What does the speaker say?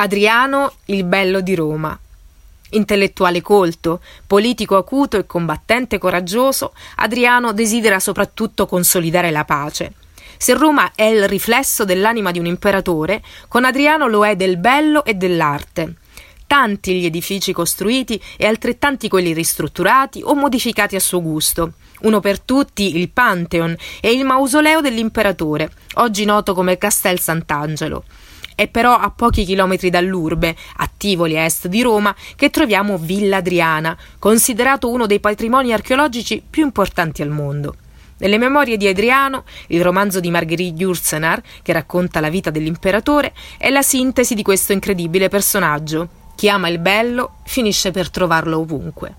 Adriano, il bello di Roma. Intellettuale colto, politico acuto e combattente coraggioso, Adriano desidera soprattutto consolidare la pace. Se Roma è il riflesso dell'anima di un imperatore, con Adriano lo è del bello e dell'arte. Tanti gli edifici costruiti e altrettanti quelli ristrutturati o modificati a suo gusto. Uno per tutti il Pantheon e il mausoleo dell'imperatore, oggi noto come Castel Sant'Angelo. È però a pochi chilometri dall'urbe, a Tivoli a est di Roma, che troviamo Villa Adriana, considerato uno dei patrimoni archeologici più importanti al mondo. Nelle memorie di Adriano, il romanzo di Marguerite Yourcenar, che racconta la vita dell'imperatore, è la sintesi di questo incredibile personaggio. Chi ama il bello finisce per trovarlo ovunque.